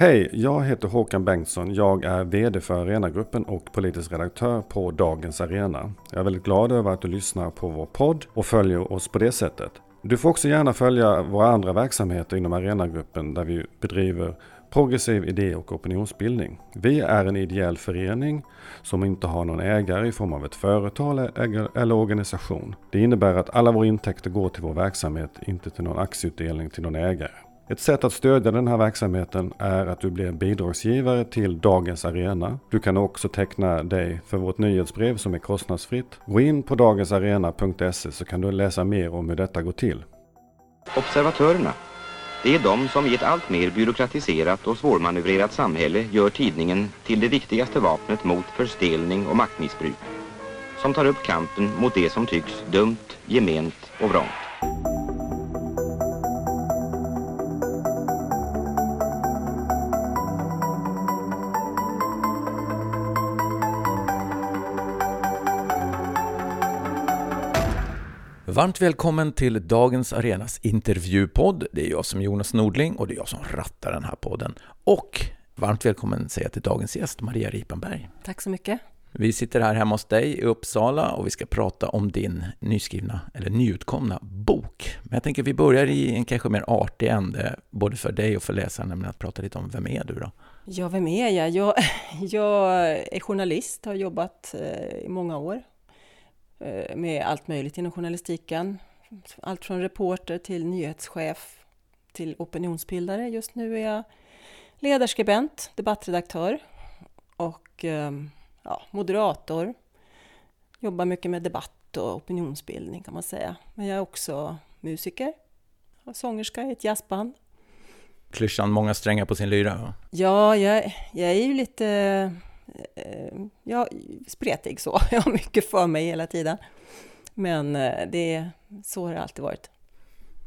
Hej, jag heter Håkan Bengtsson. Jag är VD för Arenagruppen och politisk redaktör på Dagens Arena. Jag är väldigt glad över att du lyssnar på vår podd och följer oss på det sättet. Du får också gärna följa våra andra verksamheter inom Arenagruppen där vi bedriver progressiv idé och opinionsbildning. Vi är en ideell förening som inte har någon ägare i form av ett företag eller organisation. Det innebär att alla våra intäkter går till vår verksamhet, inte till någon aktieutdelning till någon ägare. Ett sätt att stödja den här verksamheten är att du blir bidragsgivare till Dagens Arena. Du kan också teckna dig för vårt nyhetsbrev som är kostnadsfritt. Gå in på dagensarena.se så kan du läsa mer om hur detta går till. Observatörerna. Det är de som i ett allt mer byråkratiserat och svårmanövrerat samhälle gör tidningen till det viktigaste vapnet mot förstelning och maktmissbruk. Som tar upp kampen mot det som tycks dumt, gement och vrångt. Varmt välkommen till dagens Arenas intervjupodd. Det är jag som är Jonas Nordling och det är jag som rattar den här podden. Och varmt välkommen säger jag till dagens gäst, Maria Ripenberg. Tack så mycket. Vi sitter här hemma hos dig i Uppsala och vi ska prata om din nyskrivna, eller nyutkomna, bok. Men jag tänker vi börjar i en kanske mer artig ände, både för dig och för läsaren, nämligen att prata lite om vem är du då? Ja, vem är jag? Jag, jag är journalist, har jobbat eh, i många år med allt möjligt inom journalistiken. Allt från reporter till nyhetschef till opinionsbildare. Just nu är jag ledarskribent, debattredaktör och ehm, ja, moderator. Jobbar mycket med debatt och opinionsbildning kan man säga. Men jag är också musiker och sångerska i ett jazzband. Klyschan många strängar på sin lyra? Ja, jag, jag är ju lite Eh, ja, spretig så. Jag har mycket för mig hela tiden. Men eh, det, så har det alltid varit.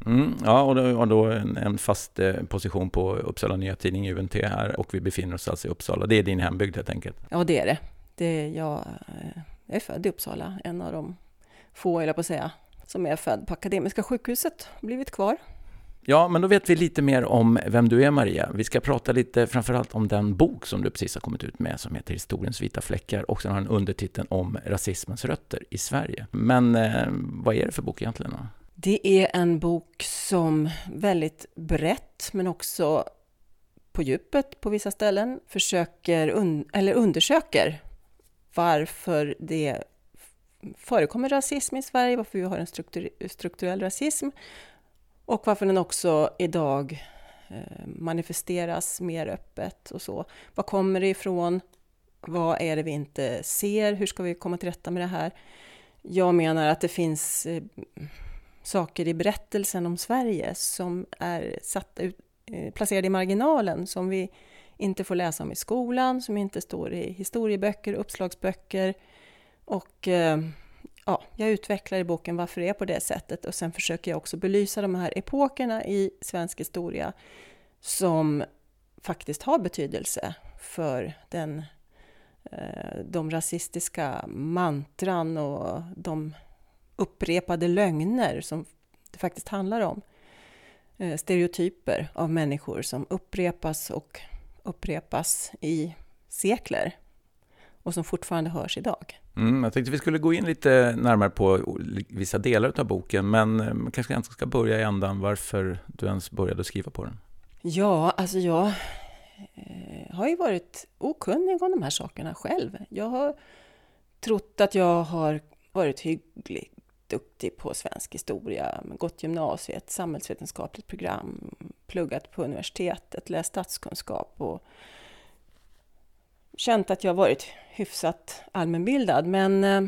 Mm, ja, och då, och då en, en, fast eh, position på Uppsala Nya Tidning, UNT här, och vi befinner oss alltså i Uppsala. Det är din hembygd helt enkelt? Ja, det är det. det är jag, jag är född i Uppsala, en av de få, eller på att säga, som är född på Akademiska sjukhuset, blivit kvar. Ja, men då vet vi lite mer om vem du är, Maria. Vi ska prata lite framförallt om den bok som du precis har kommit ut med, som heter Historiens vita fläckar, och sen har den undertiteln om rasismens rötter i Sverige. Men eh, vad är det för bok egentligen? Då? Det är en bok som väldigt brett, men också på djupet på vissa ställen, försöker, un eller undersöker varför det förekommer rasism i Sverige, varför vi har en struktur strukturell rasism och varför den också idag eh, manifesteras mer öppet och så. Var kommer det ifrån? Vad är det vi inte ser? Hur ska vi komma till rätta med det här? Jag menar att det finns eh, saker i berättelsen om Sverige som är satt, ut, eh, placerade i marginalen som vi inte får läsa om i skolan, som inte står i historieböcker, uppslagsböcker och ja, jag utvecklar i boken varför det är på det sättet och sen försöker jag också belysa de här epokerna i svensk historia som faktiskt har betydelse för den, eh, de rasistiska mantran och de upprepade lögner som det faktiskt handlar om. Eh, stereotyper av människor som upprepas och upprepas i sekler och som fortfarande hörs idag. Mm, jag tänkte vi skulle gå in lite närmare på vissa delar av boken, men eh, man kanske inte ska börja i ändan varför du ens började skriva på den. Ja, alltså jag eh, har ju varit okunnig om de här sakerna själv. Jag har trott att jag har varit hyggligt duktig på svensk historia, gått gymnasiet, samhällsvetenskapligt program, pluggat på universitetet, läst statskunskap och känt att jag varit hyfsat allmänbildad. Men eh,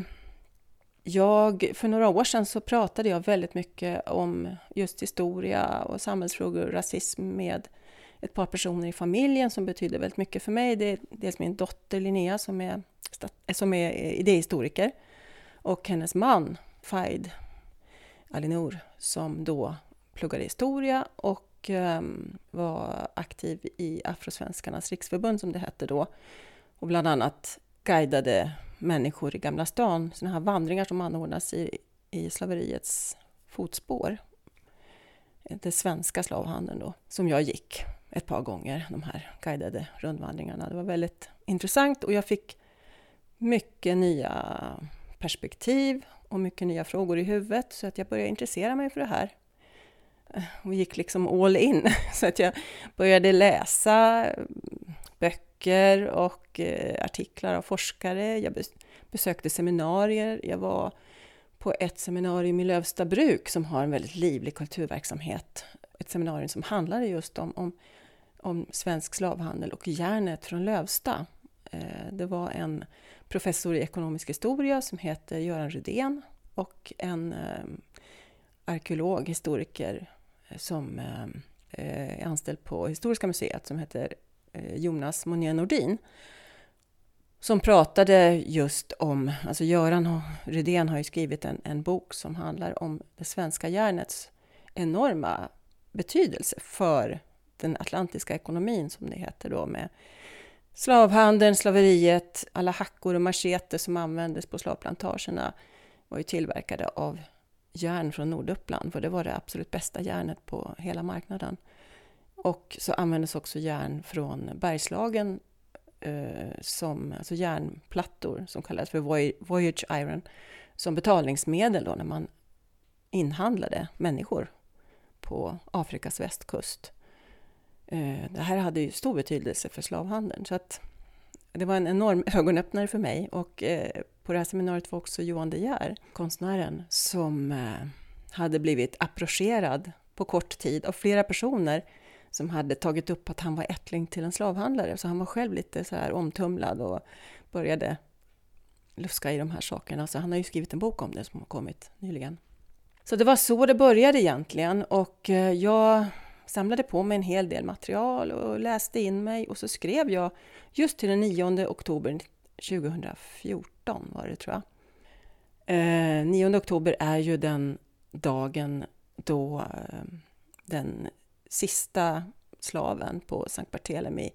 jag, för några år sedan så pratade jag väldigt mycket om just historia och samhällsfrågor och rasism med ett par personer i familjen som betyder väldigt mycket för mig. Det är dels min dotter Linnea som är, eh, som är eh, idéhistoriker och hennes man Faid Alinor som då pluggade historia och um, var aktiv i Afrosvenskarnas riksförbund som det hette då och bland annat guidade människor i Gamla stan, sådana här vandringar som anordnas i, i slaveriets fotspår. Den svenska slavhandeln då, som jag gick ett par gånger, de här guidade rundvandringarna. Det var väldigt intressant och jag fick mycket nya perspektiv och mycket nya frågor i huvudet så att jag började intressera mig för det här. Och gick liksom all in. Så att jag började läsa böcker och eh, artiklar av forskare. Jag besökte seminarier. Jag var på ett seminarium i Lövstabruk som har en väldigt livlig kulturverksamhet. Ett seminarium som handlade just om, om, om svensk slavhandel och järnet från Lövsta. Eh, det var en professor i ekonomisk historia som heter Göran Rydén och en eh, arkeolog, historiker eh, som eh, eh, är anställd på Historiska museet som heter Eh, Jonas Monier Nordin som pratade just om, alltså Göran Rydén har ju skrivit en, en bok som handlar om det svenska järnets enorma betydelse för den atlantiska ekonomin, som det heter då, med slavhandeln, slaveriet, alla hackor och macheter som användes på slavplantagerna var ju tillverkade av järn från Norduppland, för det var det absolut bästa järnet på hela marknaden. Och så användes också järn från Bergslagen eh, som alltså järnplattor som kallades för Voyage Iron som betalningsmedel då när man inhandlade människor på Afrikas västkust. Eh, det här hade ju stor betydelse för slavhandeln så att det var en enorm ögonöppnare för mig och eh, på det här seminariet var också Johan De Geer, konstnären, som eh, hade blivit approcherad på kort tid av flera personer som hade tagit upp att han var ättling till en slavhandlare. Så han var själv lite så här omtumlad och började luska i de här sakerna. Så han har ju skrivit en bok om det som har kommit nyligen. Så det var så det började egentligen och eh, jag samlade på mig en hel del material och läste in mig och så skrev jag just till den 9 oktober 2014 var det tror jag. Eh, 9 oktober är ju den dagen då eh, den sista slaven på Sankt Barthélemy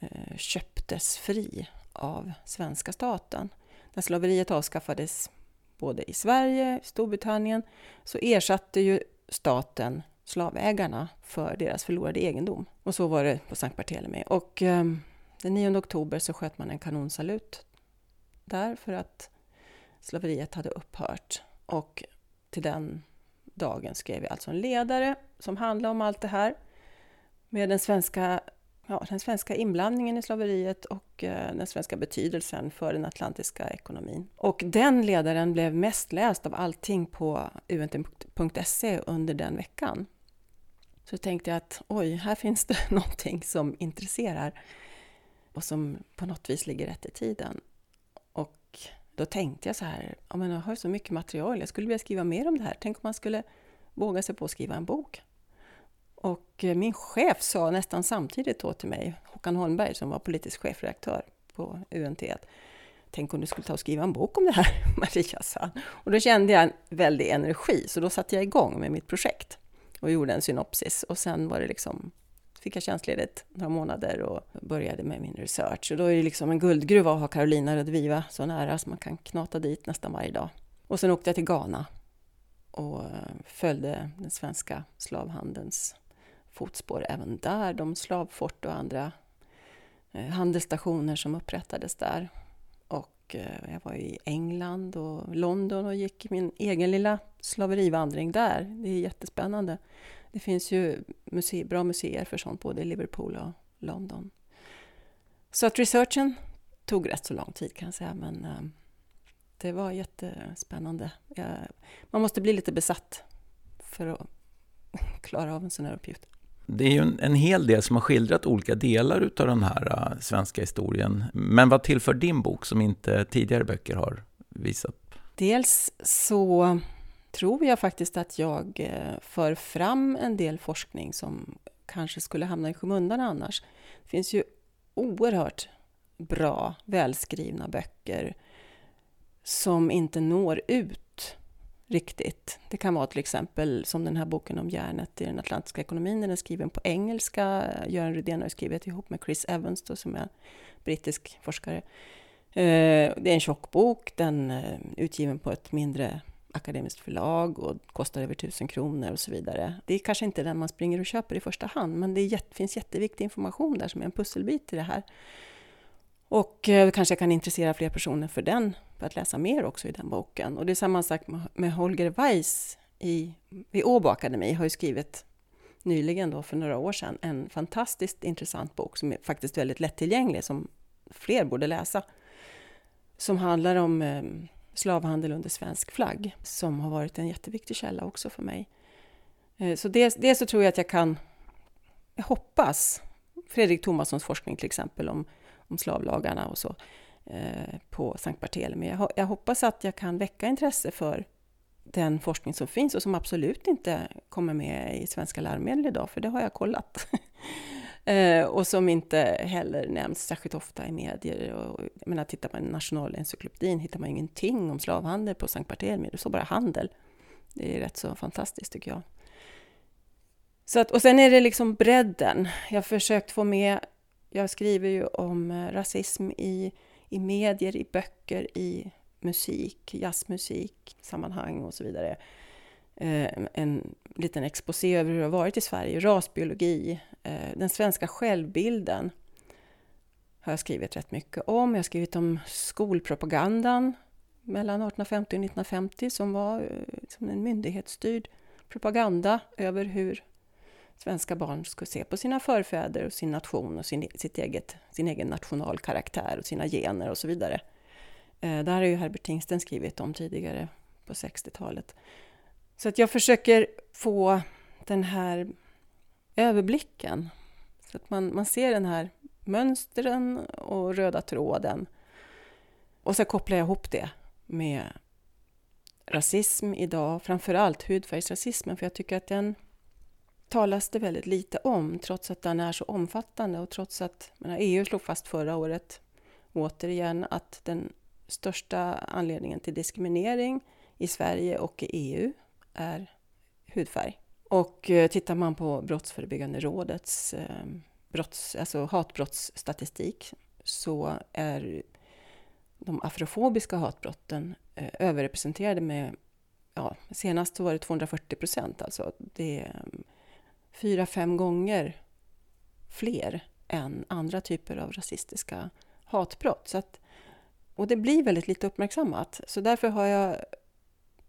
eh, köptes fri av svenska staten. När slaveriet avskaffades både i Sverige och Storbritannien så ersatte ju staten slavägarna för deras förlorade egendom. Och så var det på Sankt Barthélemy. Och eh, den 9 oktober så sköt man en kanonsalut där för att slaveriet hade upphört. Och till den dagen skrev jag alltså en ledare som handlade om allt det här med den svenska, ja, den svenska inblandningen i slaveriet och eh, den svenska betydelsen för den atlantiska ekonomin. Och den ledaren blev mest läst av allting på unt.se under den veckan. Så tänkte jag att oj, här finns det någonting som intresserar och som på något vis ligger rätt i tiden. Då tänkte jag så här, ja, men jag har så mycket material, jag skulle vilja skriva mer om det här. Tänk om man skulle våga sig på att skriva en bok. Och eh, min chef sa nästan samtidigt då till mig, Håkan Holmberg som var politisk chefredaktör på UNT, att tänk om du skulle ta och skriva en bok om det här, Maria, sa Och då kände jag en väldig energi, så då satte jag igång med mitt projekt och gjorde en synopsis. Och sen var det liksom, fick jag tjänstledigt några månader och började med min research. Och då är det liksom en guldgruva att ha Carolina Rödviva så nära, så man kan knata dit nästan varje dag. Och sen åkte jag till Ghana och eh, följde den svenska slavhandelns fotspår även där. De slavfort och andra eh, handelsstationer som upprättades där. Och eh, jag var i England och London och gick min egen lilla slaverivandring där. Det är jättespännande. Det finns ju museer, bra museer för sånt både i Liverpool och London. Så att researchen tog rätt så lång tid kan jag säga, men eh, det var jättespännande. man måste bli lite besatt för att klara av en sån här uppgift. Det är ju en, en hel del som har skildrat olika delar av den här uh, svenska historien. Men vad tillför din bok som inte tidigare böcker har visat? Dels så tror jag faktiskt att jag eh, för fram en del forskning som kanske skulle hamna i skymundan annars. Det finns ju oerhört bra, välskrivna böcker som inte når ut riktigt. Det kan vara till exempel som den här boken om järnet i den atlantiska ekonomin. Den är skriven på engelska. Göran Rydén har skrivit ihop med Chris Evans då, som är brittisk forskare. Eh, det är en tjock bok, den är utgiven på ett mindre akademiskt förlag och kostar över tusen kronor och så vidare. Det är kanske inte den man springer och köper i första hand, men det jätt, finns jätteviktig information där som är en pusselbit i det här. Och eh, kanske jag kan intressera fler personer för den, för att läsa mer också i den boken. Och det är samma sak med Holger Weiss i, vid Åbo Akademi, har ju skrivit nyligen då för några år sedan en fantastiskt intressant bok som är faktiskt väldigt lättillgänglig, som fler borde läsa. Som handlar om eh, slavhandel under svensk flagg, som har varit en jätteviktig källa också för mig. Eh, så dels, dels så tror jag att jag kan, jag hoppas, Fredrik Thomassons forskning till exempel om, om slavlagarna och så eh, på Sankt Barthélemy. Jag, jag hoppas att jag kan väcka intresse för den forskning som finns och som absolut inte kommer med i svenska läromedel idag, för det har jag kollat. Eh, och som inte heller nämns särskilt ofta i medier. Och, jag menar, tittar man i Nationalencyklopedin hittar man ingenting om slavhandel på Sankt Barthélemy, det står bara handel. Det är rätt så fantastiskt tycker jag. Så att, och sen är det liksom bredden. Jag har försökt få med, jag skriver ju om eh, rasism i, i medier, i böcker, i musik, jazzmusik, sammanhang och så vidare. Eh, en liten exposé över hur det har varit i Sverige, rasbiologi, eh, den svenska självbilden har jag skrivit rätt mycket om. Jag har skrivit om skolpropagandan mellan 1850 och 1950 som var eh, som en myndighetsstyrd propaganda över hur svenska barn skulle se på sina förfäder och sin nation och sin, sitt eget, sin egen nationalkaraktär och sina gener och så vidare. Eh, där har ju Herbert Tingsten skrivit om tidigare på 60-talet. Så att jag försöker få den här överblicken. Så att man, man ser den här mönstren och röda tråden. Och så kopplar jag ihop det med rasism idag, Framförallt hudfärgsrasismen, för jag tycker att den talas det väldigt lite om, trots att den är så omfattande och trots att menar, EU slog fast förra året, återigen, att den största anledningen till diskriminering i Sverige och i EU är hudfärg. Och eh, tittar man på Brottsförebyggande rådets eh, brotts, alltså hatbrottsstatistik så är de afrofobiska hatbrotten eh, överrepresenterade med, ja, senast var det 240 procent, alltså det är mm, fyra, fem gånger fler än andra typer av rasistiska hatbrott. Så att, och det blir väldigt lite uppmärksammat. Så därför har jag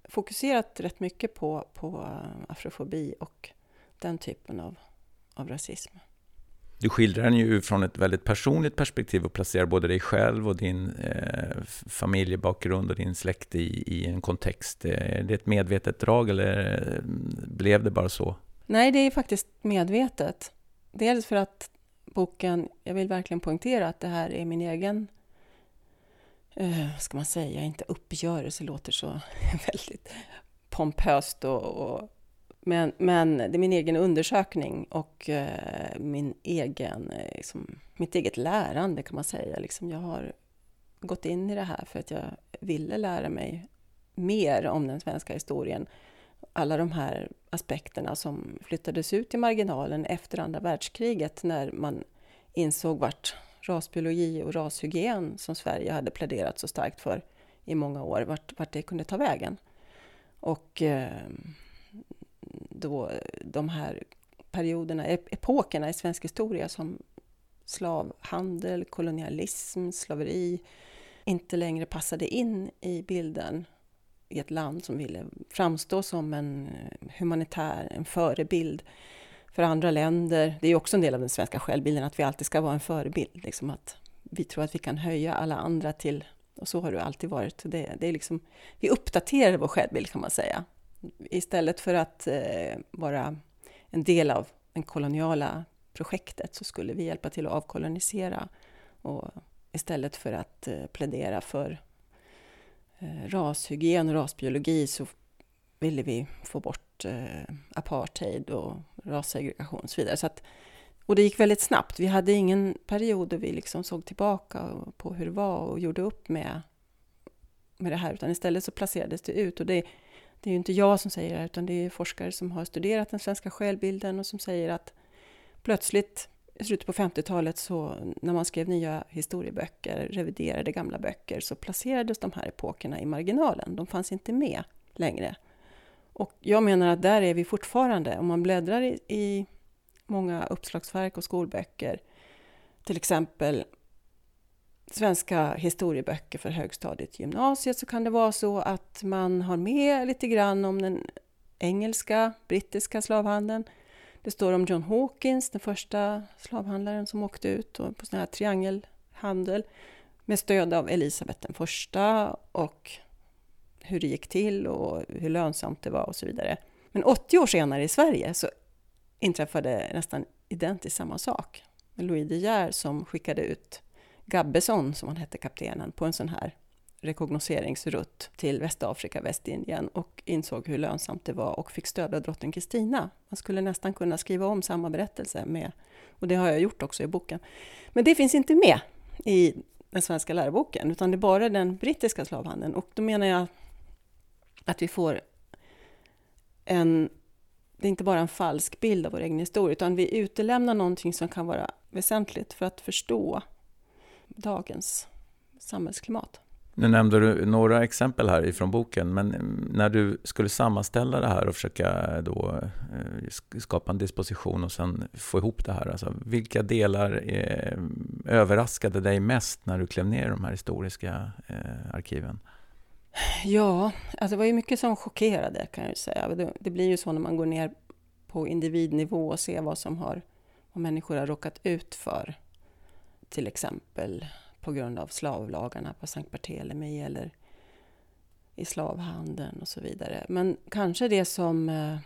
fokuserat rätt mycket på, på afrofobi och den typen av, av rasism. Du skildrar den ju från ett väldigt personligt perspektiv och placerar både dig själv och din eh, familjebakgrund och din släkt i, i en kontext. Är det ett medvetet drag eller blev det bara så? Nej, det är faktiskt medvetet. Dels för att boken, jag vill verkligen poängtera att det här är min egen eh, ska man säga, inte uppgörelse, låter så väldigt pompöst och, och men, men det är min egen undersökning och eh, min egen, eh, liksom, mitt eget lärande kan man säga. Liksom, jag har gått in i det här för att jag ville lära mig mer om den svenska historien. Alla de här aspekterna som flyttades ut i marginalen efter andra världskriget när man insåg vart rasbiologi och rashygien som Sverige hade pläderat så starkt för i många år, vart, vart det kunde ta vägen. Och eh, då de här perioderna, epokerna i svensk historia som slavhandel, kolonialism, slaveri inte längre passade in i bilden i ett land som ville framstå som en humanitär, en förebild för andra länder. Det är också en del av den svenska självbilden att vi alltid ska vara en förebild. Liksom att vi tror att vi kan höja alla andra till, och så har det alltid varit. Det, det är liksom, vi uppdaterar vår självbild kan man säga. Istället för att eh, vara en del av det koloniala projektet så skulle vi hjälpa till att avkolonisera. Och istället för att eh, plädera för eh, rashygien och rasbiologi så ville vi få bort eh, apartheid och rassegregation och så vidare. Så att, och det gick väldigt snabbt. Vi hade ingen period där vi liksom såg tillbaka på hur det var och gjorde upp med, med det här, utan istället så placerades det ut. Och det, det är ju inte jag som säger det här, utan det är forskare som har studerat den svenska självbilden och som säger att plötsligt i slutet på 50-talet så när man skrev nya historieböcker, reviderade gamla böcker, så placerades de här epokerna i marginalen. De fanns inte med längre. Och jag menar att där är vi fortfarande. Om man bläddrar i, i många uppslagsverk och skolböcker, till exempel svenska historieböcker för högstadiet gymnasiet, så kan det vara så att man har med lite grann om den engelska, brittiska slavhandeln. Det står om John Hawkins, den första slavhandlaren som åkte ut på sån här triangelhandel med stöd av Elisabeth den första och hur det gick till och hur lönsamt det var och så vidare. Men 80 år senare i Sverige så inträffade nästan identiskt samma sak. Med Louis De Geer som skickade ut Gabbesson, som han hette, kaptenen, på en sån här rekognoseringsrutt till Västafrika, Västindien och insåg hur lönsamt det var och fick stöd av drottning Kristina. Man skulle nästan kunna skriva om samma berättelse med, och det har jag gjort också i boken. Men det finns inte med i den svenska läroboken, utan det är bara den brittiska slavhandeln. Och då menar jag att vi får en... Det är inte bara en falsk bild av vår egen historia, utan vi utelämnar någonting som kan vara väsentligt för att förstå dagens samhällsklimat. Nu nämnde du några exempel här ifrån boken, men när du skulle sammanställa det här och försöka då eh, skapa en disposition och sen få ihop det här, alltså vilka delar eh, överraskade dig mest när du klev ner i de här historiska eh, arkiven? Ja, alltså det var ju mycket som chockerade kan jag ju säga. Det, det blir ju så när man går ner på individnivå och ser vad som har, vad människor har råkat ut för. Till exempel på grund av slavlagarna på Sankt Barthélemy eller i slavhandeln och så vidare. Men kanske det som eh,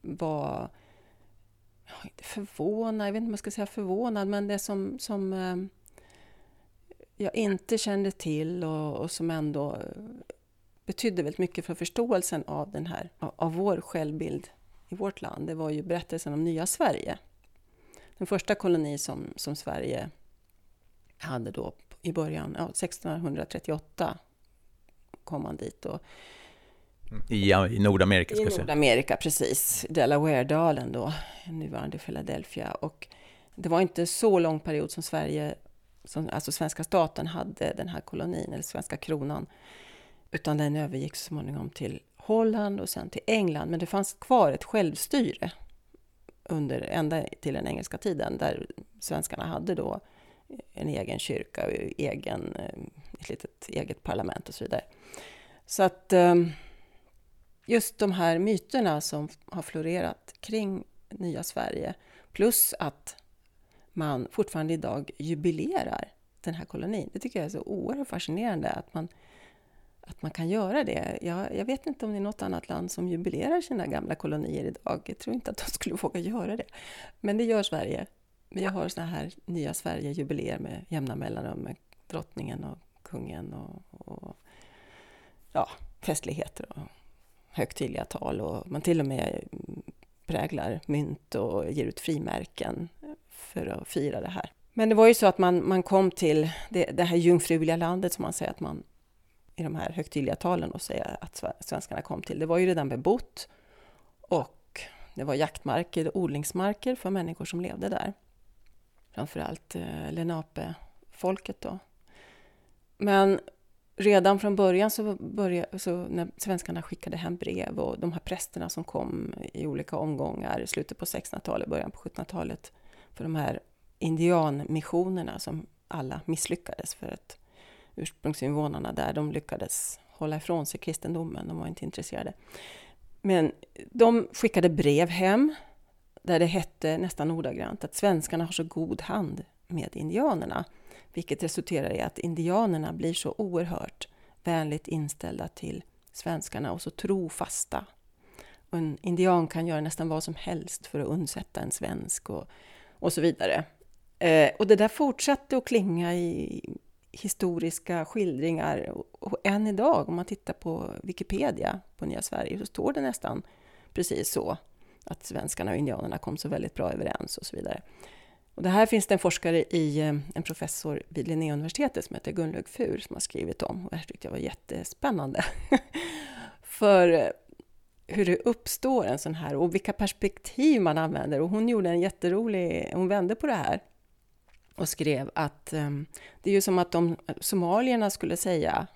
var inte förvånad, jag vet inte om jag ska säga förvånad, men det som, som eh, jag inte kände till och, och, som ändå betydde väldigt mycket för förståelsen av den här, av, vår självbild i vårt land, det var ju berättelsen om nya Sverige. Den första koloni som, som Sverige hade då i början, ja, 1638 kom man dit. Och, I, I Nordamerika? I Nordamerika, precis. Delaware-dalen då, nuvarande Philadelphia. Och det var inte så lång period som Sverige, som, alltså svenska staten, hade den här kolonin, eller svenska kronan. Utan den övergick så småningom till Holland och sen till England. Men det fanns kvar ett självstyre under, ända till den engelska tiden, där svenskarna hade då en egen kyrka och egen, eh, ett litet eget parlament och så vidare. Så att eh, just de här myterna som har florerat kring nya Sverige plus att man fortfarande idag jubilerar den här kolonin. Det tycker jag är så oerhört fascinerande att man, att man kan göra det. Jag, jag vet inte om det är något annat land som jubilerar sina gamla kolonier idag. Jag tror inte att de skulle våga göra det. Men det gör Sverige vi har såna här nya Sverige-jubileer med jämna mellanrum med drottningen och kungen och, och ja, festligheter och högtidliga tal och man till och med präglar mynt och ger ut frimärken för att fira det här. Men det var ju så att man, man kom till det, det här jungfruliga landet som man säger att man i de här högtidliga talen och säger att svenskarna kom till. Det var ju redan bebott och det var jaktmarker, odlingsmarker för människor som levde där framförallt eh, Lenape-folket då. Men redan från början så, började, så när svenskarna skickade hem brev och de här prästerna som kom i olika omgångar i slutet på 1600-talet, början på 1700-talet för de här indianmissionerna som alla misslyckades för att ursprungsinvånarna där, de lyckades hålla ifrån sig kristendomen, de var inte intresserade. Men de skickade brev hem där det hette nästan ordagrant att svenskarna har så god hand med indianerna, vilket resulterar i att indianerna blir så oerhört vänligt inställda till svenskarna och så trofasta. Och en indian kan göra nästan vad som helst för att undsätta en svensk och, och så vidare. Eh, och det där fortsatte att klinga i historiska skildringar och, än idag, om man tittar på Wikipedia på Nya Sverige, så står det nästan precis så att svenskarna och indianerna kom så väldigt bra överens och så vidare. Och det här finns det en forskare i, eh, en professor vid Linnéuniversitetet som heter Gunlög Fur som har skrivit om. Och det här tyckte jag var jättespännande. För eh, hur det uppstår en sån här och vilka perspektiv man använder. Och hon gjorde en jätterolig, hon vände på det här och skrev att um, det är ju som att de somalierna skulle säga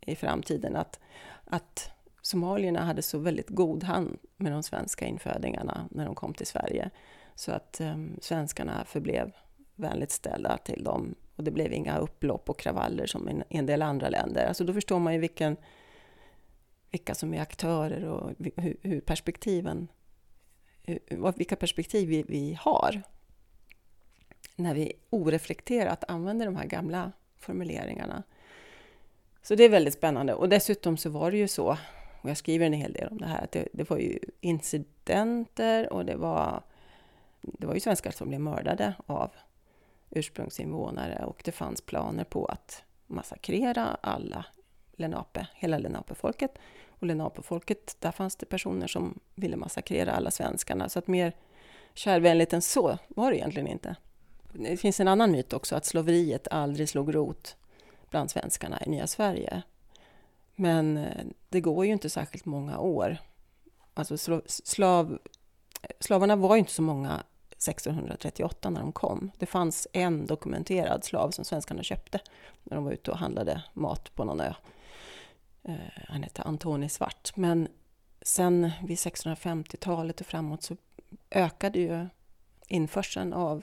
i framtiden att, att somalierna hade så väldigt god hand med de svenska infödingarna när de kom till Sverige. Så att um, svenskarna förblev vänligt ställda till dem och det blev inga upplopp och kravaller som i en del andra länder. Alltså då förstår man ju vilken, vilka som är aktörer och hur, hur perspektiven, hur, vilka perspektiv vi, vi har när vi oreflekterat använder de här gamla formuleringarna. Så det är väldigt spännande. Och dessutom så var det ju så, och jag skriver en hel del om det här, att det, det var ju incidenter och det var, det var ju svenskar som blev mördade av ursprungsinvånare och det fanns planer på att massakrera alla Lenape, hela Lenape-folket. Och Lenape-folket, där fanns det personer som ville massakrera alla svenskarna. Så att mer kärvänligt än så var det egentligen inte. Det finns en annan myt också, att slaveriet aldrig slog rot bland svenskarna i nya Sverige. Men eh, det går ju inte särskilt många år. Alltså slav, slavarna var ju inte så många 1638 när de kom. Det fanns en dokumenterad slav som svenskarna köpte när de var ute och handlade mat på någon ö. Eh, han hette Antoni Svart. Men sen vid 1650-talet och framåt så ökade ju införseln av,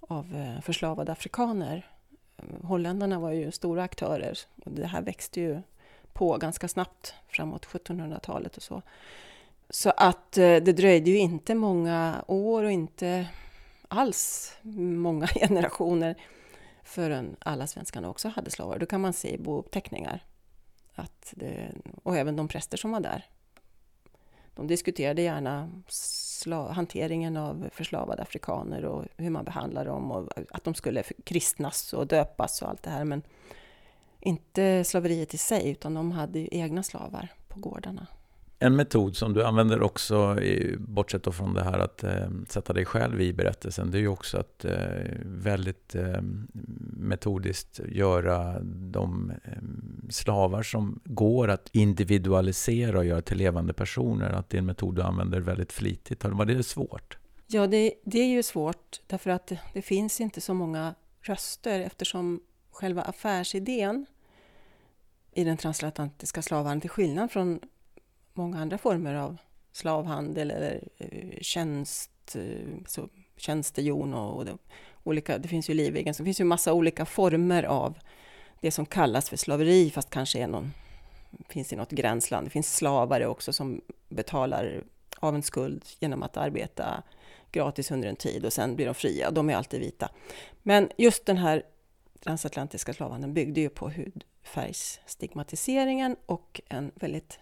av eh, förslavade afrikaner. Eh, holländarna var ju stora aktörer och det här växte ju på ganska snabbt framåt 1700-talet och så. Så att det dröjde ju inte många år och inte alls många generationer förrän alla svenskarna också hade slavar. Då kan man se i bouppteckningar. Att det, och även de präster som var där. De diskuterade gärna hanteringen av förslavade afrikaner och hur man behandlar dem och att de skulle kristnas och döpas och allt det här. Men inte slaveriet i sig, utan de hade egna slavar på gårdarna. En metod som du använder också, bortsett från det här att eh, sätta dig själv i berättelsen, det är ju också att eh, väldigt eh, metodiskt göra de eh, slavar som går att individualisera och göra till levande personer. Att det är en metod du använder väldigt flitigt. Var det svårt? Ja, det, det är ju svårt därför att det, det finns inte så många röster eftersom själva affärsidén i den transatlantiska slavhandeln, till skillnad från många andra former av slavhandel eller eh, tjänst, eh, så tjänstehjon och, och det, olika, det finns ju livegen, så det finns ju massa olika former av det som kallas för slaveri, fast kanske är någon, finns i något gränsland. Det finns slavare också som betalar av en skuld genom att arbeta gratis under en tid och sen blir de fria. De är alltid vita. Men just den här transatlantiska slavhandeln byggde ju på hudfärgsstigmatiseringen och en väldigt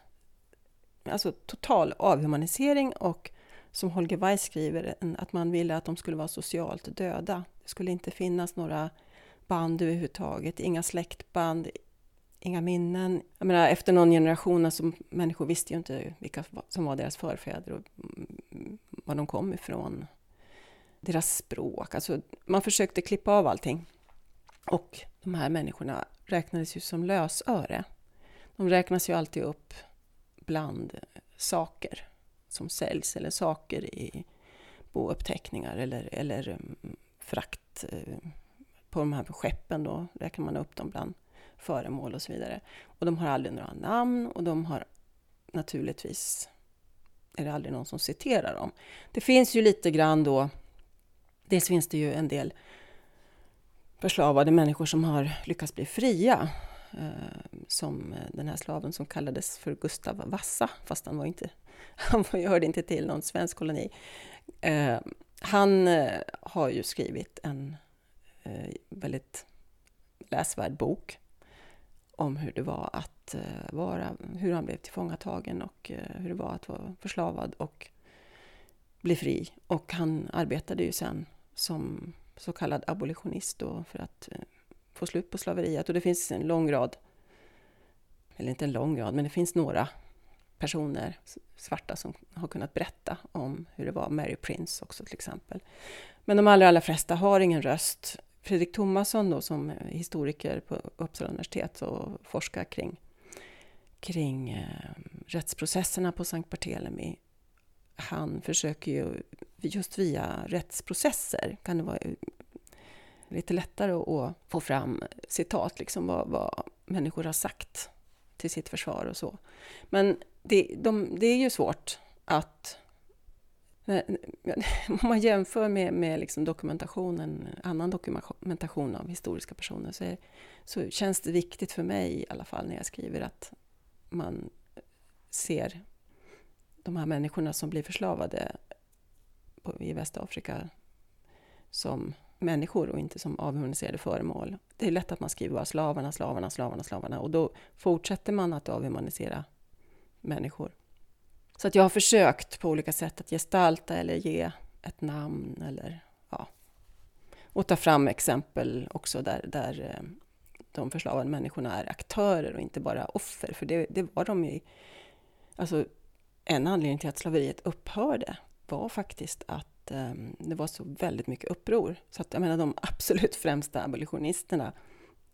alltså total avhumanisering och som Holger Weiss skriver, att man ville att de skulle vara socialt döda. Det skulle inte finnas några band överhuvudtaget, inga släktband, inga minnen. Jag menar, efter någon generation, alltså, människor visste ju inte vilka som var deras förfäder och mm, var de kom ifrån. Deras språk, alltså man försökte klippa av allting. Och de här människorna räknades ju som lösöre. De räknas ju alltid upp bland saker som säljs eller saker i bouppteckningar eller, eller mm, frakt eh, på de här skeppen då räknar man upp dem bland föremål och så vidare. Och de har aldrig några namn och de har naturligtvis är det aldrig någon som citerar dem. Det finns ju lite grann då, dels finns det ju en del förslavade människor som har lyckats bli fria Eh, som den här slaven som kallades för Gustav Vassa, fast han var inte, han hörde inte till någon svensk koloni. Eh, han eh, har ju skrivit en väldigt läsvärd bok om hur det var att vara, hur han blev tillfångatagen och hur det var att vara förslavad och bli fri. Och han arbetade ju sen som så kallad abolitionist då för att få slut på slaveriet. Och det finns en lång rad, eller inte en lång rad, men det finns några personer, svarta, som har kunnat berätta om hur det var. Mary Prince också till exempel. Men de allra, allra flesta har ingen röst. Fredrik Thomasson då, som historiker på Uppsala universitet och forskar kring, kring eh, rättsprocesserna på Sankt Barthélemy. Han försöker ju just via rättsprocesser, kan det vara lite lättare att få fram citat, liksom vad, vad människor har sagt till sitt försvar och så. Men det, de, det är ju svårt att eh, om man jämför med, med liksom dokumentationen, annan dokumentation av historiska personer så, är, så känns det viktigt för mig i alla fall när jag skriver att man ser de här människorna som blir förslavade på, i Västafrika som människor och inte som avhumaniserade föremål. Det är lätt att man skriver bara slavarna, slavarna, slavarna, slavarna och då fortsätter man att avhumanisera människor. Så att jag har försökt på olika sätt att gestalta eller ge ett namn eller ja, och ta fram exempel också där, där eh, de förslavade människorna är aktörer och inte bara offer, för det, det var de ju. Alltså, en anledning till att slaveriet upphörde var faktiskt att um, det var så väldigt mycket uppror. Så att jag menar de absolut främsta abolitionisterna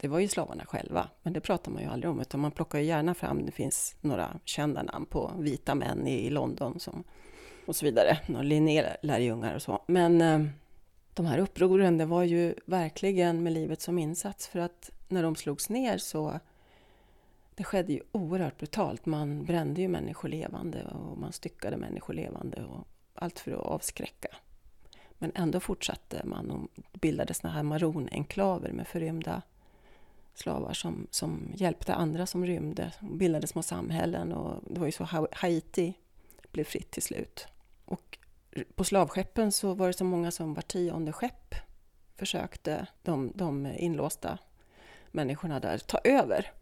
det var ju slavarna själva, men det pratar man ju aldrig om, utan man plockar ju gärna fram, det finns några kända namn på vita män i London som, och så vidare, några Linné-lärjungar och så. Men eh, de här upproren, det var ju verkligen med livet som insats, för att när de slogs ner så det skedde ju oerhört brutalt. Man brände ju människor levande och man styckade människor levande och allt för att avskräcka. Men ändå fortsatte man och bildade såna här maronenklaver med förrymda slavar som, som hjälpte andra som rymde och bildade små samhällen. Och det var ju så Haiti blev fritt till slut. Och på slavskeppen så var det så många som var tionde skepp försökte de, de inlåsta människorna där ta över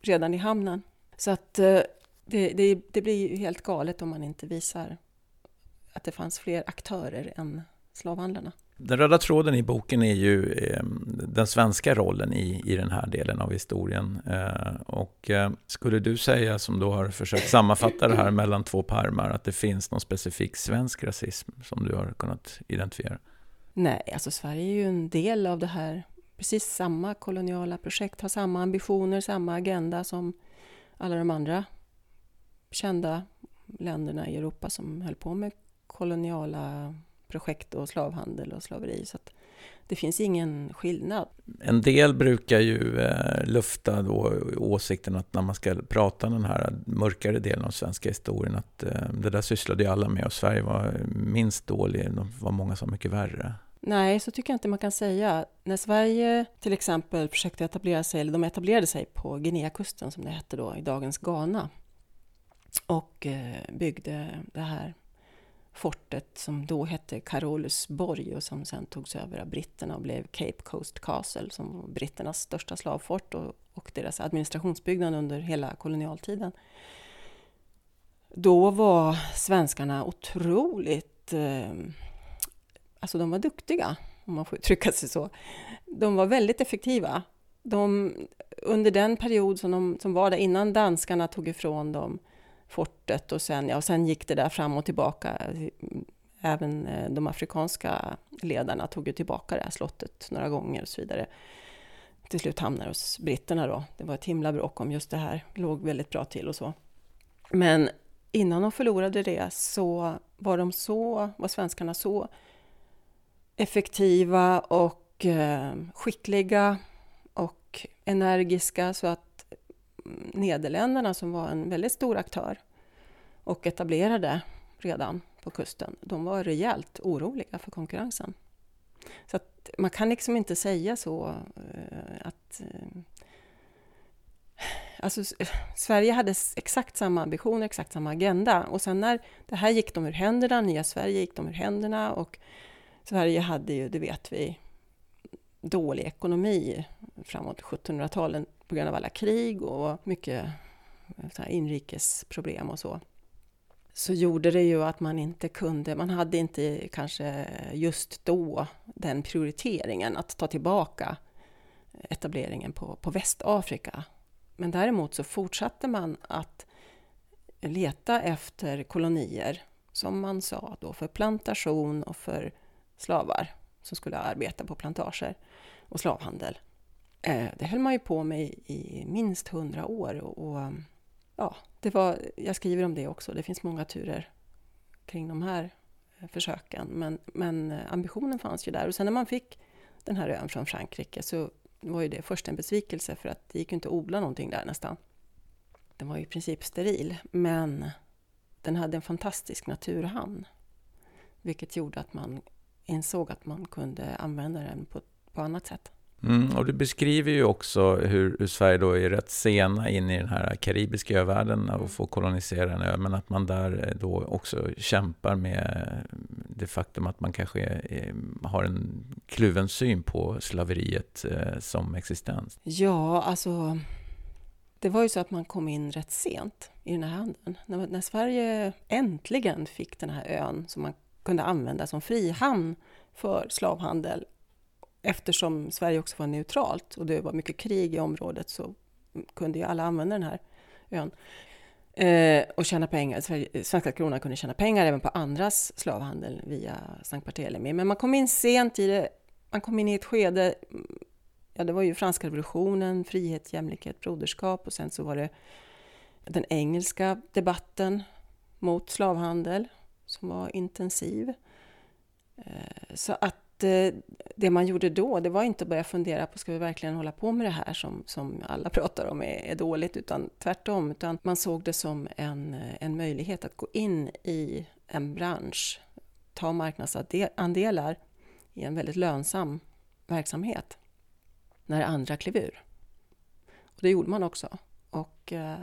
redan i hamnen. Så att eh, det, det, det blir ju helt galet om man inte visar att det fanns fler aktörer än slavhandlarna. Den röda tråden i boken är ju eh, den svenska rollen i, i den här delen av historien. Eh, och eh, skulle du säga, som då har försökt sammanfatta det här mellan två parmar, att det finns någon specifik svensk rasism som du har kunnat identifiera? Nej, alltså Sverige är ju en del av det här. Precis samma koloniala projekt, har samma ambitioner, samma agenda som alla de andra kända länderna i Europa som höll på med koloniala projekt och slavhandel och slaveri. Så det finns ingen skillnad. En del brukar ju eh, lufta då åsikten att när man ska prata den här mörkare delen av svenska historien, att eh, det där sysslade ju alla med och Sverige var minst dålig, det var många som var mycket värre. Nej, så tycker jag inte man kan säga. När Sverige till exempel försökte etablera sig, eller de etablerade sig på Guineakusten som det hette då, i dagens Ghana och eh, byggde det här fortet som då hette Carolusborg och som sen togs över av britterna och blev Cape Coast Castle som var britternas största slavfort och, och deras administrationsbyggnad under hela kolonialtiden. Då var svenskarna otroligt... Eh, alltså de var duktiga, om man får uttrycka sig så. De var väldigt effektiva. De, under den period som, de, som var där innan danskarna tog ifrån dem fortet och sen, ja, sen gick det där fram och tillbaka. Även eh, de afrikanska ledarna tog ju tillbaka det här slottet några gånger och så vidare. Till slut hamnade hos britterna då. Det var ett himla bråk om just det här. Det låg väldigt bra till och så. Men innan de förlorade det så var de så, var svenskarna så effektiva och eh, skickliga och energiska så att Nederländerna som var en väldigt stor aktör och etablerade redan på kusten, de var rejält oroliga för konkurrensen. Så att man kan liksom inte säga så eh, att... Eh, alltså, Sverige hade exakt samma ambitioner, exakt samma agenda. Och sen när det här gick dem ur händerna, nya Sverige gick dem ur händerna och Sverige hade ju, det vet vi, dålig ekonomi framåt 1700-talet på grund av alla krig och mycket inrikesproblem och så så gjorde det ju att man inte kunde, man hade inte kanske just då den prioriteringen att ta tillbaka etableringen på, på Västafrika. Men däremot så fortsatte man att leta efter kolonier, som man sa då, för plantation och för slavar som skulle arbeta på plantager och slavhandel. Eh, det höll man ju på med i minst hundra år. Och, ja, det var, jag skriver om det också. Det finns många turer kring de här eh, försöken. Men, men eh, ambitionen fanns ju där. Och sen när man fick den här ön från Frankrike så var ju det först en besvikelse för att det gick ju inte att odla någonting där nästan. Den var ju i princip steril, men den hade en fantastisk naturhamn. Vilket gjorde att man insåg att man kunde använda den på, på annat sätt. Mm, och du beskriver ju också hur, hur, Sverige då är rätt sena in i den här karibiska övärlden och får kolonisera en ö, men att man där eh, då också kämpar med eh, det faktum att man kanske är, har en kluven syn på slaveriet eh, som existens. Ja, alltså det var ju så att man kom in rätt sent i den här handeln. När, när Sverige äntligen fick den här ön som man kunde använda som frihamn för slavhandel eftersom Sverige också var neutralt och det var mycket krig i området så kunde ju alla använda den här ön eh, och tjäna pengar. Eh, svenska kronan kunde tjäna pengar även på andras slavhandel via Sankt Barthélemy. Men man kom in sent i det. Man kom in i ett skede, ja det var ju franska revolutionen, frihet, jämlikhet, broderskap och sen så var det den engelska debatten mot slavhandel som var intensiv. Eh, så att eh, det man gjorde då, det var inte att börja fundera på, ska vi verkligen hålla på med det här som, som alla pratar om är, är dåligt, utan tvärtom. Utan man såg det som en, en möjlighet att gå in i en bransch, ta marknadsandelar i en väldigt lönsam verksamhet, när andra klev ur. Och det gjorde man också. Och eh,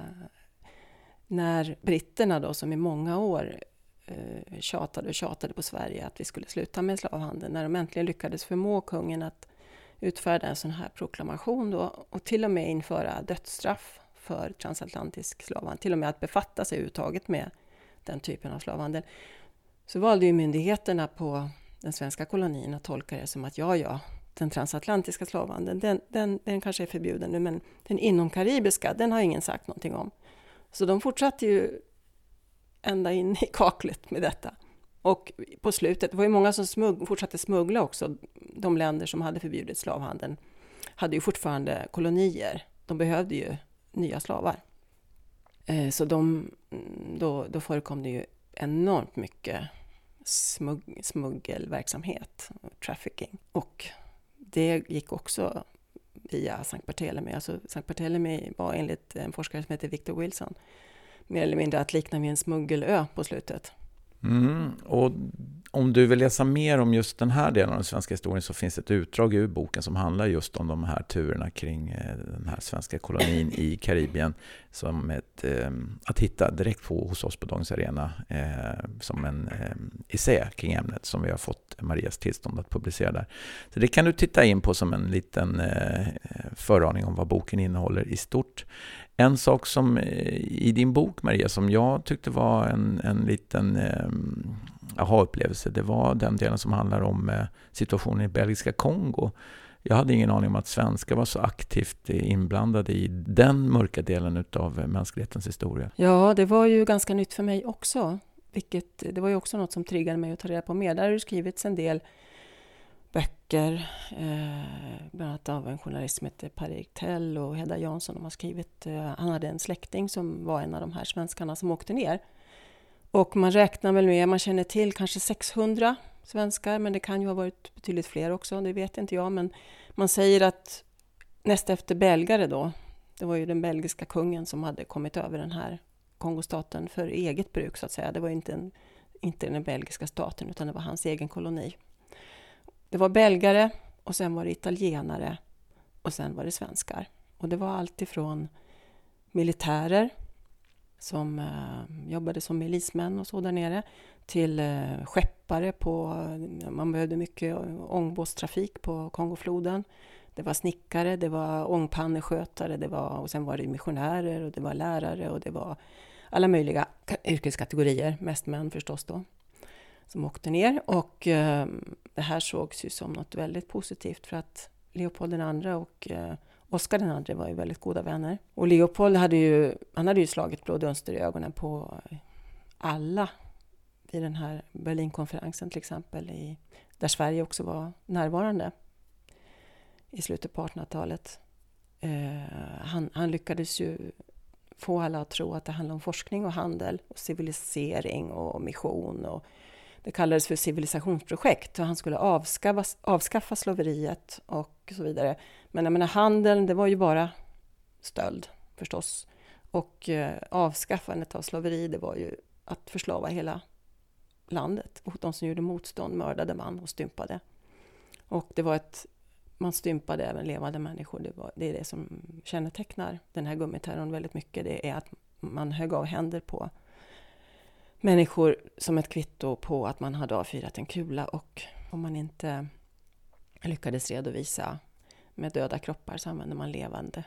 när britterna då, som i många år eh, tjatade och tjatade på Sverige att vi skulle sluta med slavhandeln. När de äntligen lyckades förmå kungen att utfärda en sån här proklamation då, och till och med införa dödsstraff för transatlantisk slavhandel, till och med att befatta sig överhuvudtaget med den typen av slavhandel, så valde ju myndigheterna på den svenska kolonin att tolka det som att ja, ja, den transatlantiska slavhandeln, den, den, den kanske är förbjuden nu, men den inomkaribiska, den har ingen sagt någonting om. Så de fortsatte ju ända in i kaklet med detta. Och på slutet, det var ju många som smugg, fortsatte smuggla också. De länder som hade förbjudit slavhandeln hade ju fortfarande kolonier. De behövde ju nya slavar. Eh, så de, mm, då, då förekom det ju enormt mycket smugg, smuggelverksamhet, trafficking. Och det gick också via Sankt Barthélemy. Alltså Sankt Barthélemy var enligt en forskare som heter Victor Wilson mer eller mindre att likna vid en smuggelö på slutet. Mm, och om du vill läsa mer om just den här delen av den svenska historien så finns ett utdrag ur boken som handlar just om de här turerna kring eh, den här svenska kolonin i Karibien som ett, eh, att hitta direkt på, hos oss på Dagens Arena eh, som en eh, essä kring ämnet som vi har fått Marias tillstånd att publicera där. Så det kan du titta in på som en liten eh, föraning om vad boken innehåller i stort. En sak som eh, i din bok Maria som jag tyckte var en, en liten eh, aha-upplevelse, det var den delen som handlar om eh, situationen i belgiska Kongo. Jag hade ingen aning om att svenskar var så aktivt eh, inblandade i den mörka delen av mänsklighetens historia. Ja, det var ju ganska nytt för mig också. Vilket, det var ju också något som triggade mig att ta reda på mer. Där har det skrivits en del böcker, eh, bland annat av en journalist som heter Per-Erik Tell och Hedda Jansson. De har skrivit, eh, han hade en släkting som var en av de här svenskarna som åkte ner och man räknar väl med, man känner till kanske 600 svenskar, men det kan ju ha varit betydligt fler också, det vet inte jag. Men man säger att näst efter belgare då, det var ju den belgiska kungen som hade kommit över den här Kongostaten för eget bruk så att säga. Det var inte, en, inte den belgiska staten utan det var hans egen koloni. Det var belgare och sen var det italienare och sen var det svenskar. Och det var allt ifrån militärer som eh, jobbade som milismän och så där nere till eh, skeppare på, man behövde mycket ångbåtstrafik på Kongofloden. Det var snickare, det var ångpanneskötare, det var, och sen var det missionärer och det var lärare och det var alla möjliga yrkeskategorier, mest män förstås då, som åkte ner. Och eh, det här sågs ju som något väldigt positivt för att Leopold II och eh, Oscar II var ju väldigt goda vänner. Och Leopold hade ju, han hade ju slagit blå dunster i ögonen på alla vid den här Berlinkonferensen till exempel, i, där Sverige också var närvarande i slutet på 1800-talet. Eh, han, han, lyckades ju få alla att tro att det handlade om forskning och handel och civilisering och mission. Och det kallades för civilisationsprojekt och han skulle avskaffa, avskaffa slaveriet och så vidare. Men jag menar, handeln, det var ju bara stöld förstås. Och eh, avskaffandet av slaveri, det var ju att förslava hela landet. Och de som gjorde motstånd mördade man och stympade. Och det var ett, man stympade även levande människor. Det, var, det är det som kännetecknar den här gummiterrorn väldigt mycket. Det är att man högg av händer på människor som ett kvitto på att man hade avfyrat en kula och om man inte lyckades redovisa med döda kroppar så använde man levande.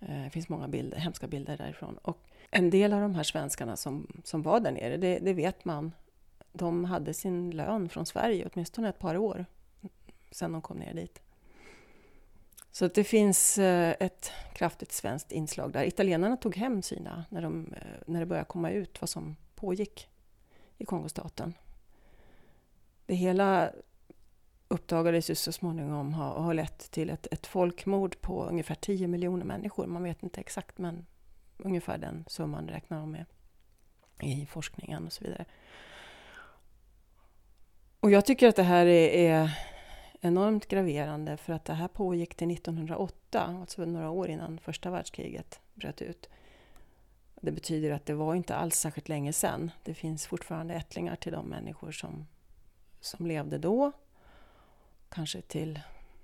Eh, det finns många bilder, hemska bilder därifrån. Och en del av de här svenskarna som, som var där nere, det, det vet man, de hade sin lön från Sverige åtminstone ett par år sedan de kom ner dit. Så det finns eh, ett kraftigt svenskt inslag där. Italienarna tog hem sina när, de, eh, när det började komma ut vad som pågick i Kongostaten. Det hela uppdagades ju så småningom ha, ha lett till ett, ett folkmord på ungefär 10 miljoner människor. Man vet inte exakt, men ungefär den summan räknar de med i forskningen och så vidare. Och jag tycker att det här är, är enormt graverande för att det här pågick till 1908, alltså några år innan första världskriget bröt ut. Det betyder att det var inte alls särskilt länge sedan. Det finns fortfarande ättlingar till de människor som, som levde då. Kanske till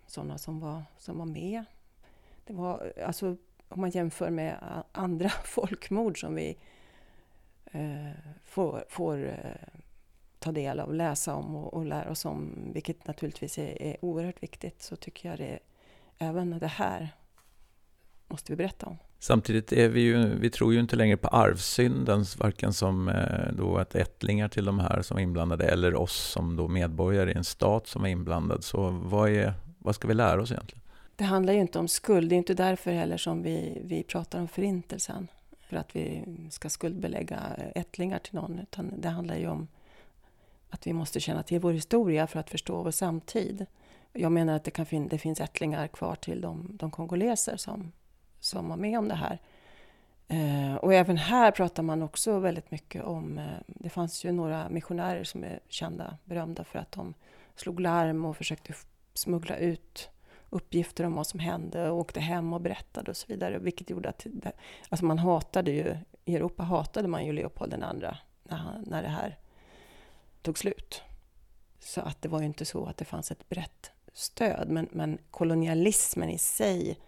sådana som var, som var med. Det var, alltså, om man jämför med andra folkmord som vi eh, får, får eh, ta del av, läsa om och, och lära oss om, vilket naturligtvis är, är oerhört viktigt, så tycker jag det även det här måste vi berätta om. Samtidigt är vi ju, vi tror ju inte längre på arvsynden, varken som eh, då ett ättlingar till de här som är inblandade eller oss som då medborgare i en stat som är inblandad. Så vad, är, vad ska vi lära oss egentligen? Det handlar ju inte om skuld. Det är inte därför heller som vi, vi pratar om förintelsen. För att vi ska skuldbelägga ättlingar till någon. Utan det handlar ju om att vi måste känna till vår historia för att förstå vår samtid. Jag menar att det, kan fin det finns ättlingar kvar till de, de kongoleser som, som var med om det här. Eh, och även här pratar man också väldigt mycket om... Eh, det fanns ju några missionärer som är kända, berömda för att de slog larm och försökte smuggla ut uppgifter om vad som hände och åkte hem och berättade och så vidare. Vilket gjorde att... Det, alltså man hatade ju... I Europa hatade man ju Leopold II när, han, när det här tog slut. Så att det var ju inte så att det fanns ett brett stöd, men, men kolonialismen i sig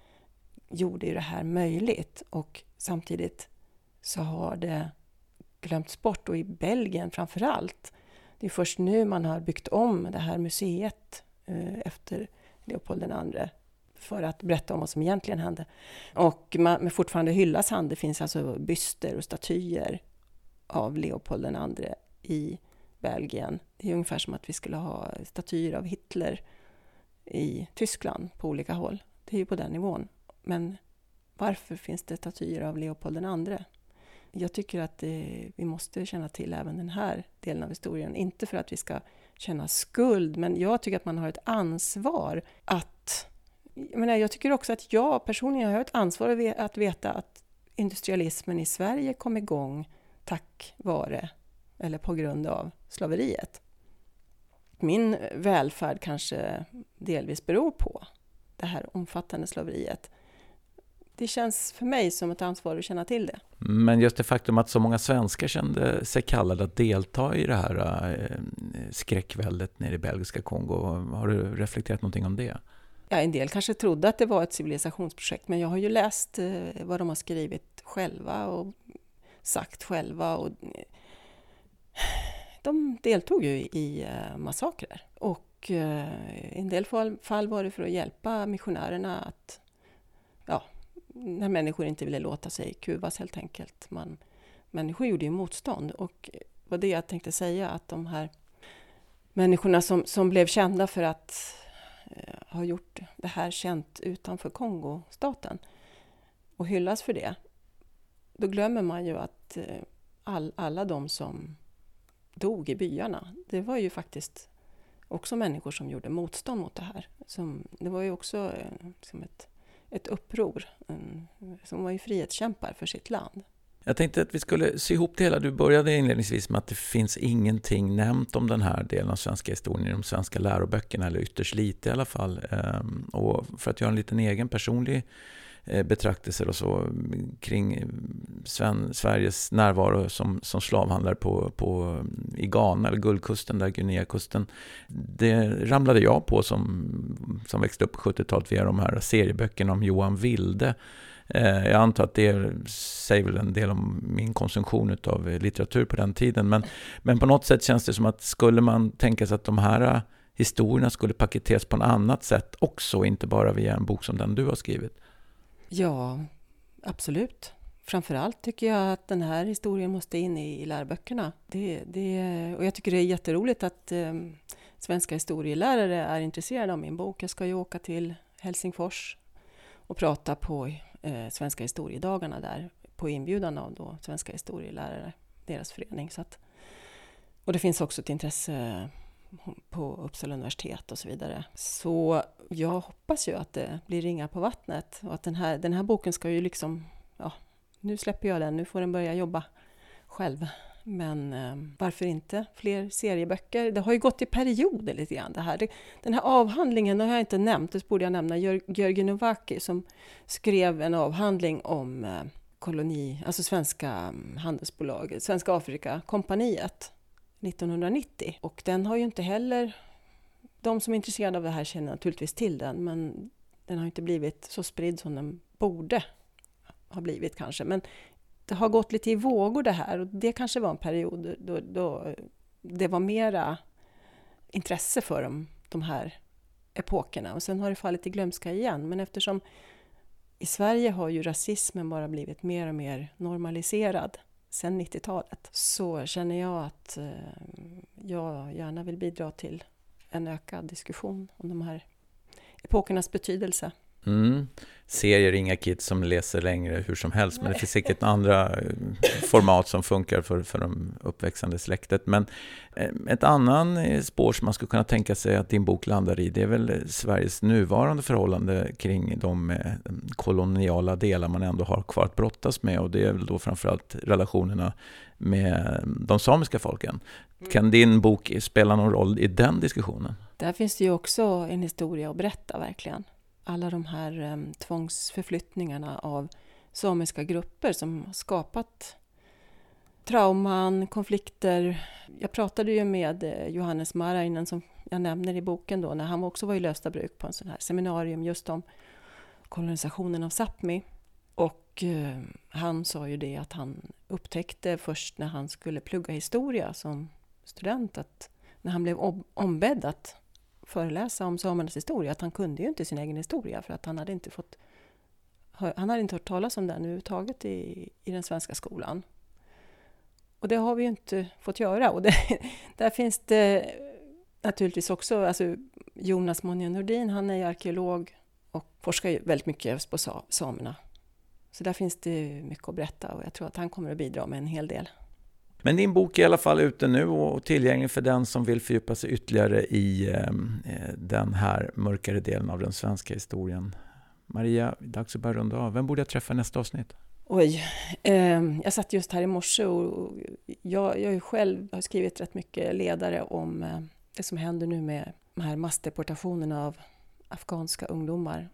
gjorde ju det här möjligt och samtidigt så har det glömts bort och i Belgien framför allt. Det är först nu man har byggt om det här museet eh, efter Leopold II för att berätta om vad som egentligen hände. Och man, men fortfarande hyllas han. Det finns alltså byster och statyer av Leopold II i Belgien. Det är ungefär som att vi skulle ha statyer av Hitler i Tyskland på olika håll. Det är ju på den nivån. Men varför finns det statyer av Leopold II? Jag tycker att det, vi måste känna till även den här delen av historien. Inte för att vi ska känna skuld, men jag tycker att man har ett ansvar att... Jag, menar, jag tycker också att jag personligen har ett ansvar att veta att industrialismen i Sverige kom igång tack vare eller på grund av slaveriet. Min välfärd kanske delvis beror på det här omfattande slaveriet. Det känns för mig som ett ansvar att känna till det. Men just det faktum att så många svenskar kände sig kallade att delta i det här eh, skräckväldet nere i belgiska Kongo, har du reflekterat någonting om det? Ja, en del kanske trodde att det var ett civilisationsprojekt, men jag har ju läst eh, vad de har skrivit själva och sagt själva. Och de deltog ju i eh, massakrer. Och i en del fall var det för att hjälpa missionärerna att, ja, när människor inte ville låta sig kuvas helt enkelt. Man, människor gjorde ju motstånd och det var det jag tänkte säga att de här människorna som, som blev kända för att eh, ha gjort det här känt utanför Kongostaten och hyllas för det. Då glömmer man ju att eh, all, alla de som dog i byarna, det var ju faktiskt också människor som gjorde motstånd mot det här. Som, det var ju också liksom ett, ett uppror, en, som var ju frihetskämpar för sitt land. Jag tänkte att vi skulle sy ihop det hela. Du började inledningsvis med att det finns ingenting nämnt om den här delen av svenska historien i de svenska läroböckerna, eller ytterst lite i alla fall. Ehm, och för att göra en liten egen personlig Eh, betraktelser och så kring Sven, Sveriges närvaro som, som slavhandlare på, på, i Ghana eller Guldkusten, där Guineakusten. Det ramlade jag på som, som växte upp på 70-talet via de här serieböckerna om Johan Wilde eh, jag antar att det säger väl en del om min konsumtion av litteratur på den tiden. Men, men på något sätt känns det som att skulle man tänka sig att de här eh, historierna skulle paketeras på något annat sätt också, inte bara via en bok som den du har skrivit? Ja, absolut. Framförallt tycker jag att den här historien måste in i läroböckerna. Det, det, och jag tycker det är jätteroligt att eh, svenska historielärare är intresserade av min bok. Jag ska ju åka till Helsingfors och prata på eh, Svenska historiedagarna där på inbjudan av då Svenska historielärare, deras förening. Så att, och det finns också ett intresse på Uppsala universitet och så vidare. Så jag hoppas ju att det blir ringar på vattnet och att den här, den här boken ska ju liksom, ja, nu släpper jag den, nu får den börja jobba själv. Men eh, varför inte fler serieböcker? Det har ju gått i perioder lite grann det här. Det, den här avhandlingen har jag inte nämnt, det borde jag nämna. Jörgen Novaki som skrev en avhandling om eh, koloni, alltså svenska mm, handelsbolaget, Svenska Afrikakompaniet 1990. Och den har ju inte heller... De som är intresserade av det här känner naturligtvis till den, men den har inte blivit så spridd som den borde ha blivit kanske. Men det har gått lite i vågor det här och det kanske var en period då, då det var mera intresse för dem, de här epokerna. Och sen har det fallit i glömska igen. Men eftersom i Sverige har ju rasismen bara blivit mer och mer normaliserad sen 90-talet så känner jag att eh, jag gärna vill bidra till en ökad diskussion om de här epokernas betydelse. Mm. Serier, inga kids som läser längre hur som helst, men det finns säkert andra eh, format som funkar för, för de uppväxande släktet. Men eh, ett annan eh, spår som man skulle kunna tänka sig att din bok landar i, det är väl Sveriges nuvarande förhållande kring de koloniala delar man ändå har kvar att brottas med och det är väl då framförallt relationerna med de samiska folken. Kan din bok spela någon roll i den diskussionen? Där finns det ju också en historia att berätta verkligen alla de här eh, tvångsförflyttningarna av samiska grupper som skapat trauman, konflikter. Jag pratade ju med eh, Johannes Marainen som jag nämner i boken då, när han också var i Löstabruk på en sån här seminarium just om kolonisationen av Sápmi. Och eh, han sa ju det att han upptäckte först när han skulle plugga historia som student att när han blev ombedd att föreläsa om samernas historia, att han kunde ju inte sin egen historia för att han hade inte fått han hade inte hört talas om den överhuvudtaget i, i den svenska skolan. Och det har vi ju inte fått göra. Och det, där finns det naturligtvis också, alltså Jonas Monja Nordin, han är ju arkeolog och forskar ju väldigt mycket på samerna. Så där finns det mycket att berätta och jag tror att han kommer att bidra med en hel del. Men din bok är i alla fall ute nu och tillgänglig för den som vill fördjupa sig ytterligare i ehm, eh, den här mörkare delen av den svenska historien. Maria, dags att börja runda av. Vem borde jag träffa i nästa avsnitt? Oj, eh, jag satt just här i morse och jag, jag själv har skrivit rätt mycket ledare om eh, det som händer nu med de här massdeportationerna av afghanska ungdomar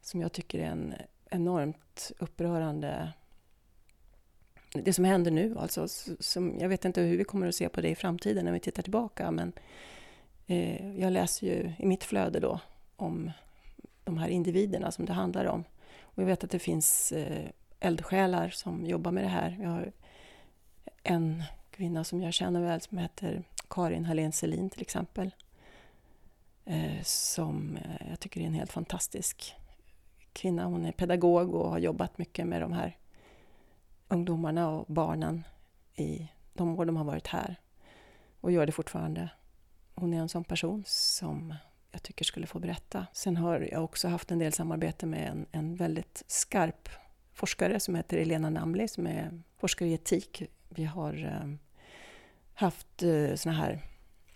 som jag tycker är en enormt upprörande det som händer nu. Alltså, som, jag vet inte hur vi kommer att se på det i framtiden när vi tittar tillbaka, men eh, jag läser ju i mitt flöde då om de här individerna som det handlar om. Och jag vet att det finns eh, eldsjälar som jobbar med det här. Jag har en kvinna som jag känner väl som heter Karin Hallén Selin till exempel. Eh, som eh, jag tycker är en helt fantastisk kvinna. Hon är pedagog och har jobbat mycket med de här ungdomarna och barnen i de år de har varit här och gör det fortfarande. Hon är en sån person som jag tycker skulle få berätta. Sen har jag också haft en del samarbete med en, en väldigt skarp forskare som heter Elena Namli som är forskare i etik. Vi har eh, haft eh, såna här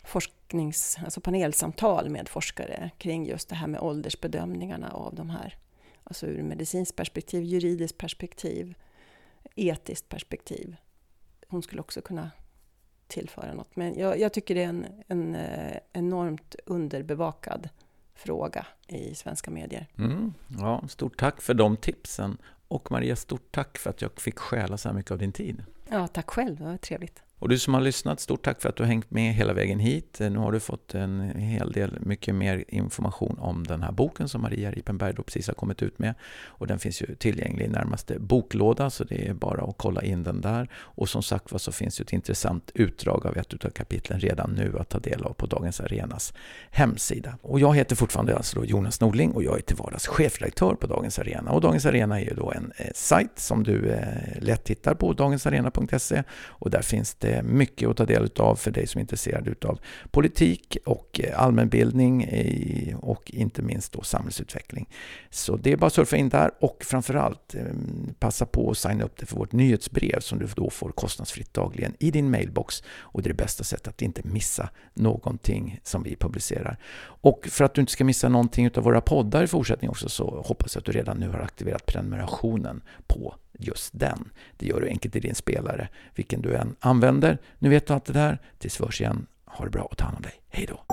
forsknings, alltså panelsamtal med forskare kring just det här med åldersbedömningarna av de här. Alltså ur medicinskt perspektiv, juridiskt perspektiv, etiskt perspektiv. Hon skulle också kunna tillföra något. Men jag, jag tycker det är en, en eh, enormt underbevakad fråga i svenska medier. Mm, ja, stort tack för de tipsen. Och Maria, stort tack för att jag fick stjäla så här mycket av din tid. Ja, tack själv, det var trevligt. Och du som har lyssnat, stort tack för att du har hängt med hela vägen hit. Nu har du fått en hel del, mycket mer information om den här boken som Maria Ripenberg då precis har kommit ut med. Och den finns ju tillgänglig i närmaste boklåda, så det är bara att kolla in den där. Och som sagt var så finns det ett intressant utdrag av ett av kapitlen redan nu att ta del av på Dagens Arenas hemsida. Och jag heter fortfarande alltså Jonas Norling och jag är till vardags chefredaktör på Dagens Arena. Och Dagens Arena är ju då en eh, sajt som du eh, lätt hittar på, dagensarena.se. Och där finns det Eh, mycket att ta del av för dig som är intresserad av politik och eh, allmänbildning och inte minst då samhällsutveckling. Så det är bara att surfa in där och framförallt eh, passa på att signa upp dig för vårt nyhetsbrev som du då får kostnadsfritt dagligen i din mailbox och det är det bästa sättet att inte missa någonting som vi publicerar. Och för att du inte ska missa någonting av våra poddar i fortsättningen också så hoppas jag att du redan nu har aktiverat prenumerationen på just den. Det gör du enkelt i din spelare, vilken du än använder. Nu vet du allt det där. Tills vi hörs igen, ha det bra och ta hand om dig. Hej då!